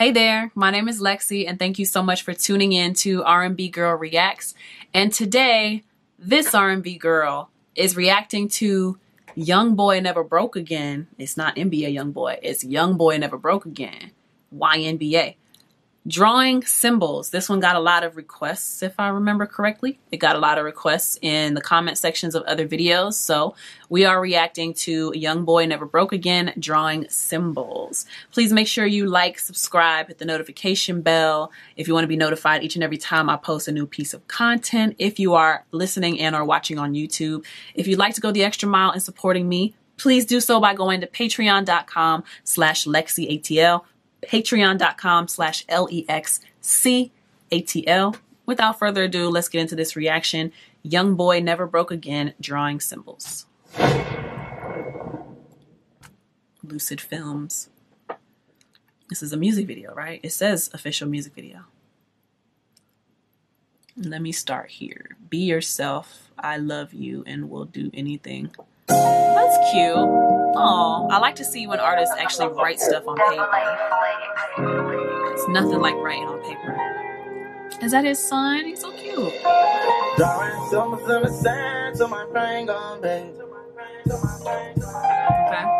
Hey there, my name is Lexi and thank you so much for tuning in to R&B Girl Reacts. And today, this R&B girl is reacting to Young Boy Never Broke Again. It's not NBA Young Boy, it's Young Boy Never Broke Again. YNBA. Drawing symbols. This one got a lot of requests, if I remember correctly. It got a lot of requests in the comment sections of other videos. So we are reacting to Young Boy Never Broke Again, drawing symbols. Please make sure you like, subscribe, hit the notification bell if you want to be notified each and every time I post a new piece of content. If you are listening and or watching on YouTube, if you'd like to go the extra mile in supporting me, please do so by going to patreon.com slash lexiatl patreon.com slash L-E-X-C-A-T-L. Without further ado, let's get into this reaction. Young Boy Never Broke Again, Drawing Symbols. Lucid Films. This is a music video, right? It says official music video. Let me start here. Be yourself. I love you and will do anything. That's cute. Oh, I like to see when artists actually write stuff on paper. It's nothing like writing on paper. Is that his son? He's so cute. Okay.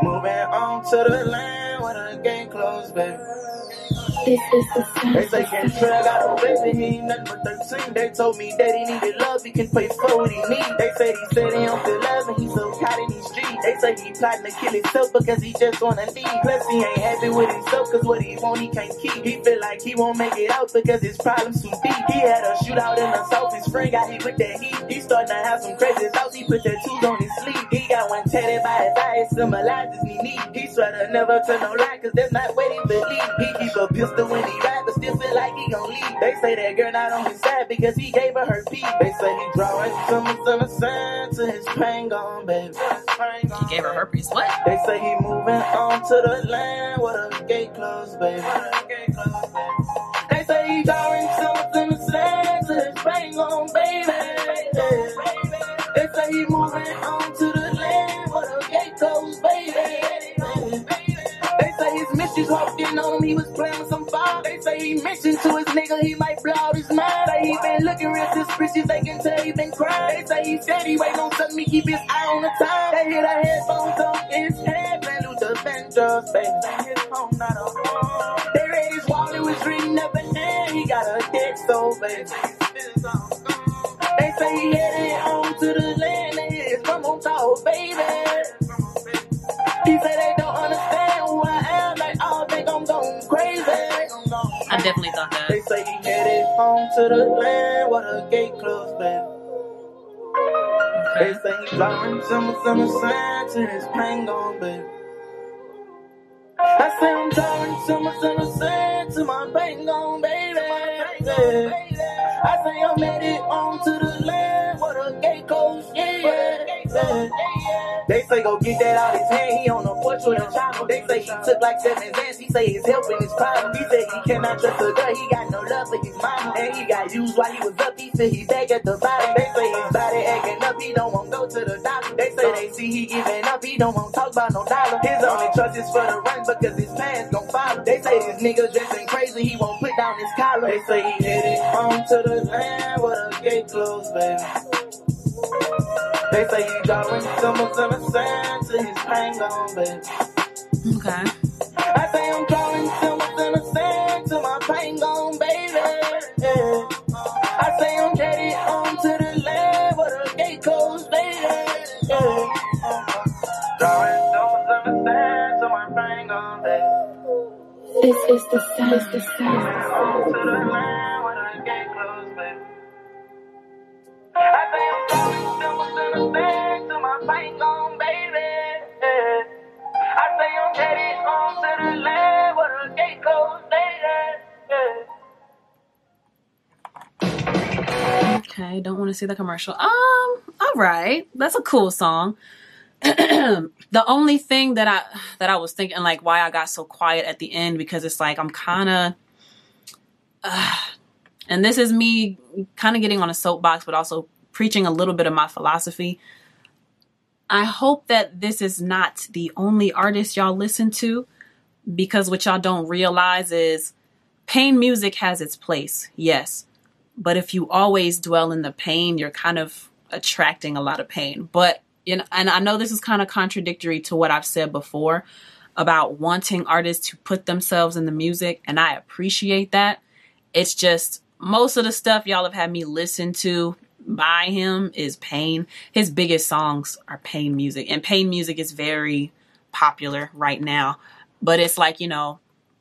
Moving on to the land where the game closed, baby. This is the They say Kentrell got a baby, he ain't nothing but 13. They told me that he needed love, he can pay for what he need. They say he said he don't feel love and he's so caught in these streets. They say he plotting to kill himself because he just wanna leave. Plus he ain't happy with himself cause what he want he can't keep. He feel like he won't make it out because his problems too deep. He had a shootout in the south, his friend got hit with that heat. He starting to have some crazy thoughts, he put tattoos on his sleeve. He got one tatted by his eye, symbolizes he need. He swear to never tell no lie cause that's not what he believe. He keep a pistol pistol say that girl not only sad because he gave her her peace. They say he drawing some some sign to his pain gone, baby. He gave her herpes. What? They say he moving on to the land with a gate closed, baby. They say he drawing some sign to his pain gone, baby. They say he moving on his he might blow out his mind. Say he been looking real suspicious, they can tell he been crying. They say he he wait on something, keep his eye on the time. They hear the headphones on his head, man, Luther Vandross, baby. His home, not a home. They read his wallet was reading up and then he got a dead soul, baby. Home to the land where the gate closed, baby. Okay. They say he blowing summer, summer sign to his pain gone, baby. I say I'm drawing summer, summer sign to my pain gone, baby. Say go get that out his hand. He on the porch with a chopper. They say he took like seven Xans. He say he's helping his problem. He said he cannot trust a girl. He got no love for his mama. And he got used while he was up. He said he back at the bottom. They say his body acting up. He don't want to go to the doctor. They say they see he giving up. He don't want to talk about no dollar. His only trust is for the run because his pants gon' follow. They say this niggas dressing crazy. He won't put down his collar. They say he headed home to the land where the gate closed, baby. They say he drawing symbols in the sand to his pain gone, baby. Okay. I say I'm drawing symbols in the sand to my pain gone, baby. Yeah. I say I'm headed home to the land where the gate closed, baby. Yeah. Drawing symbols in the sand to my pain gone, baby. This is the sound, this is the sound. Don't want to see the commercial. Um, all right, that's a cool song. the only thing that I that I was thinking, like, why I got so quiet at the end, because it's like I'm kind of, uh, and this is me kind of getting on a soapbox, but also preaching a little bit of my philosophy. I hope that this is not the only artist y'all listen to because what y'all don't realize is pain music has its place, yes. But if you always dwell in the pain, you're kind of attracting a lot of pain. But you know, and I know this is kind of contradictory to what I've said before about wanting artists to put themselves in the music, and I appreciate that. It's just most of the stuff y'all have had me listen to by him is pain. His biggest songs are pain music, and pain music is very popular right now. But it's like, you know,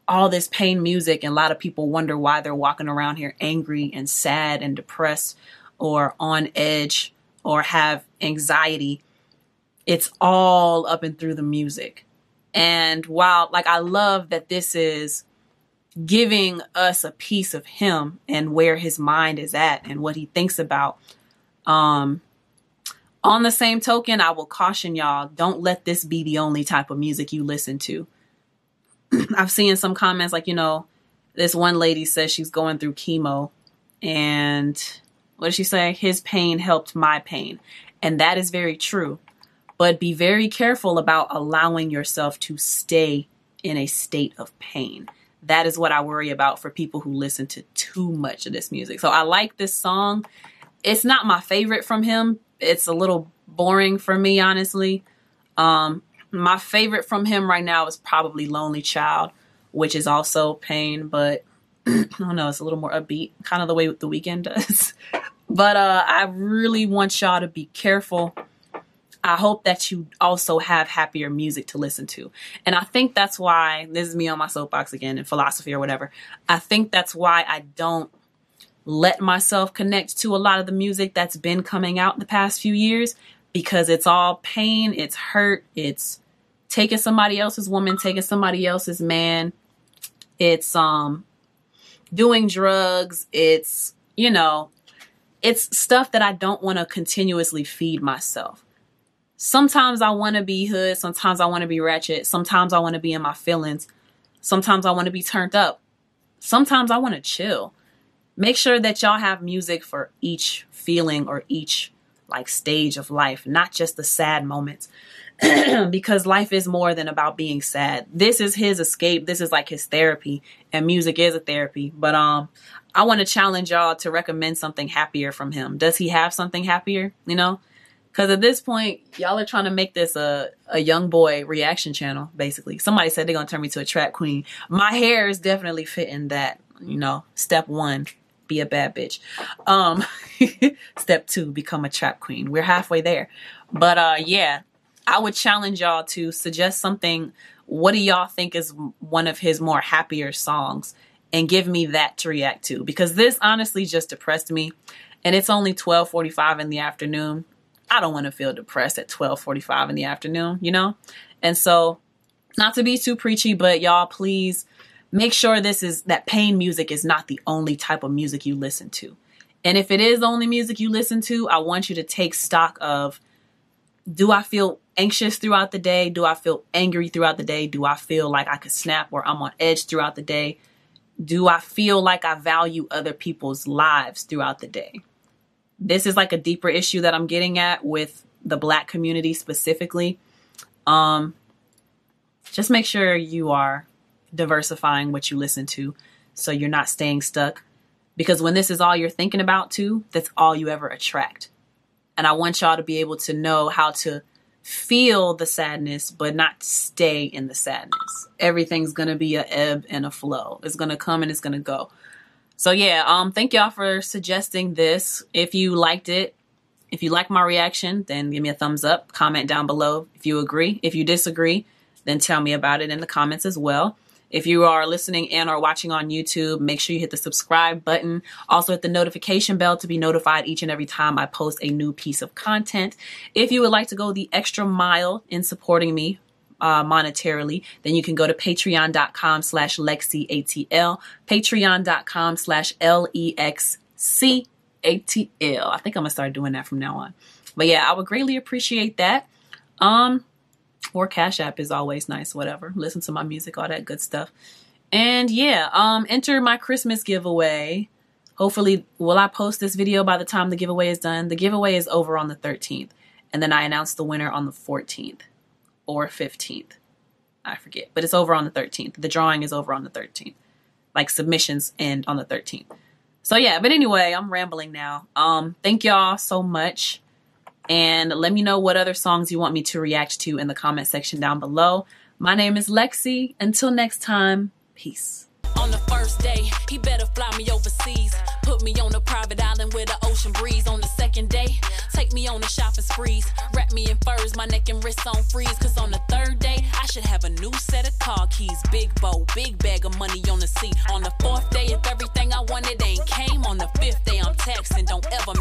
all this pain music, and a lot of people wonder why they're walking around here angry and sad and depressed or on edge or have anxiety. It's all up and through the music. And while, like, I love that this is giving us a piece of him and where his mind is at and what he thinks about. Um, on the same token, I will caution y'all don't let this be the only type of music you listen to. I've seen some comments like, you know, this one lady says she's going through chemo and what did she say? His pain helped my pain. And that is very true. But be very careful about allowing yourself to stay in a state of pain that is what I worry about for people who listen to too much of this music. So I like this song. It's not my favorite from him. It's a little boring for me, honestly. Um, my favorite from him right now is probably Lonely Child, which is also pain, but I don't know, it's a little more upbeat, kind of the way the Weeknd does. but uh, I really want y'all to be careful I hope that you also have happier music to listen to. And I think that's why this is me on my soapbox again in philosophy or whatever. I think that's why I don't let myself connect to a lot of the music that's been coming out the past few years because it's all pain, it's hurt, it's taking somebody else's woman, taking somebody else's man. It's um doing drugs, it's you know, it's stuff that I don't want to continuously feed myself sometimes I want to be hood, sometimes I want to be ratchet, sometimes I want to be in my feelings, sometimes I want to be turned up, sometimes I want to chill. Make sure that y'all have music for each feeling or each like stage of life, not just the sad moments. because life is more than about being sad. This is his escape. This is like his therapy, and music is a therapy. But um, I want to challenge y'all to recommend something happier from him. Does he have something happier? You know, because at this point, y'all are trying to make this a, a young boy reaction channel, basically. Somebody said they're going to turn me to a trap queen. My hair is definitely fitting that, you know, step one, be a bad bitch. Um, step two, become a trap queen. We're halfway there. But uh, yeah, I would challenge y'all to suggest something. What do y'all think is one of his more happier songs? And give me that to react to because this honestly just depressed me. And it's only 12:45 in the afternoon I don't want to feel depressed at 12:45 in the afternoon, you know? And so not to be too preachy, but y'all please make sure this is that pain music is not the only type of music you listen to. And if it is the only music you listen to, I want you to take stock of do I feel anxious throughout the day? Do I feel angry throughout the day? Do I feel like I could snap or I'm on edge throughout the day? Do I feel like I value other people's lives throughout the day? this is like a deeper issue that I'm getting at with the black community specifically. Um, just make sure you are diversifying what you listen to so you're not staying stuck. Because when this is all you're thinking about, too, that's all you ever attract. And I want y'all to be able to know how to feel the sadness, but not stay in the sadness. Everything's going to be a ebb and a flow. It's going to come and it's going to go. So yeah, um, thank y'all for suggesting this. If you liked it, if you like my reaction, then give me a thumbs up. Comment down below if you agree. If you disagree, then tell me about it in the comments as well. If you are listening and or watching on YouTube, make sure you hit the subscribe button. Also hit the notification bell to be notified each and every time I post a new piece of content. If you would like to go the extra mile in supporting me, uh, monetarily, then you can go to patreon.com slash LexiATL, patreon.com slash L-E-X-C-A-T-L. I think I'm gonna start doing that from now on. But yeah, I would greatly appreciate that. Um, or Cash App is always nice, whatever. Listen to my music, all that good stuff. And yeah, um, enter my Christmas giveaway. Hopefully, will I post this video by the time the giveaway is done? The giveaway is over on the 13th, and then I announce the winner on the 14th or 15th. I forget, but it's over on the 13th. The drawing is over on the 13th. like submissions end on the 13th. So yeah, but anyway, I'm rambling now. Um, thank y'all so much. And let me know what other songs you want me to react to in the comment section down below. My name is Lexi. Until next time, peace. On the first day, he better fly me overseas. Put me on a private island with an ocean breeze. On the second day, take me on a shopping sprees. Wrap me in furs, my neck and wrists on freeze. Cause on the third day, I should have a new set of car keys. Big bow, big bag of money on the seat. On the fourth day, if everything I wanted ain't came, on the fifth day, I'm don't ever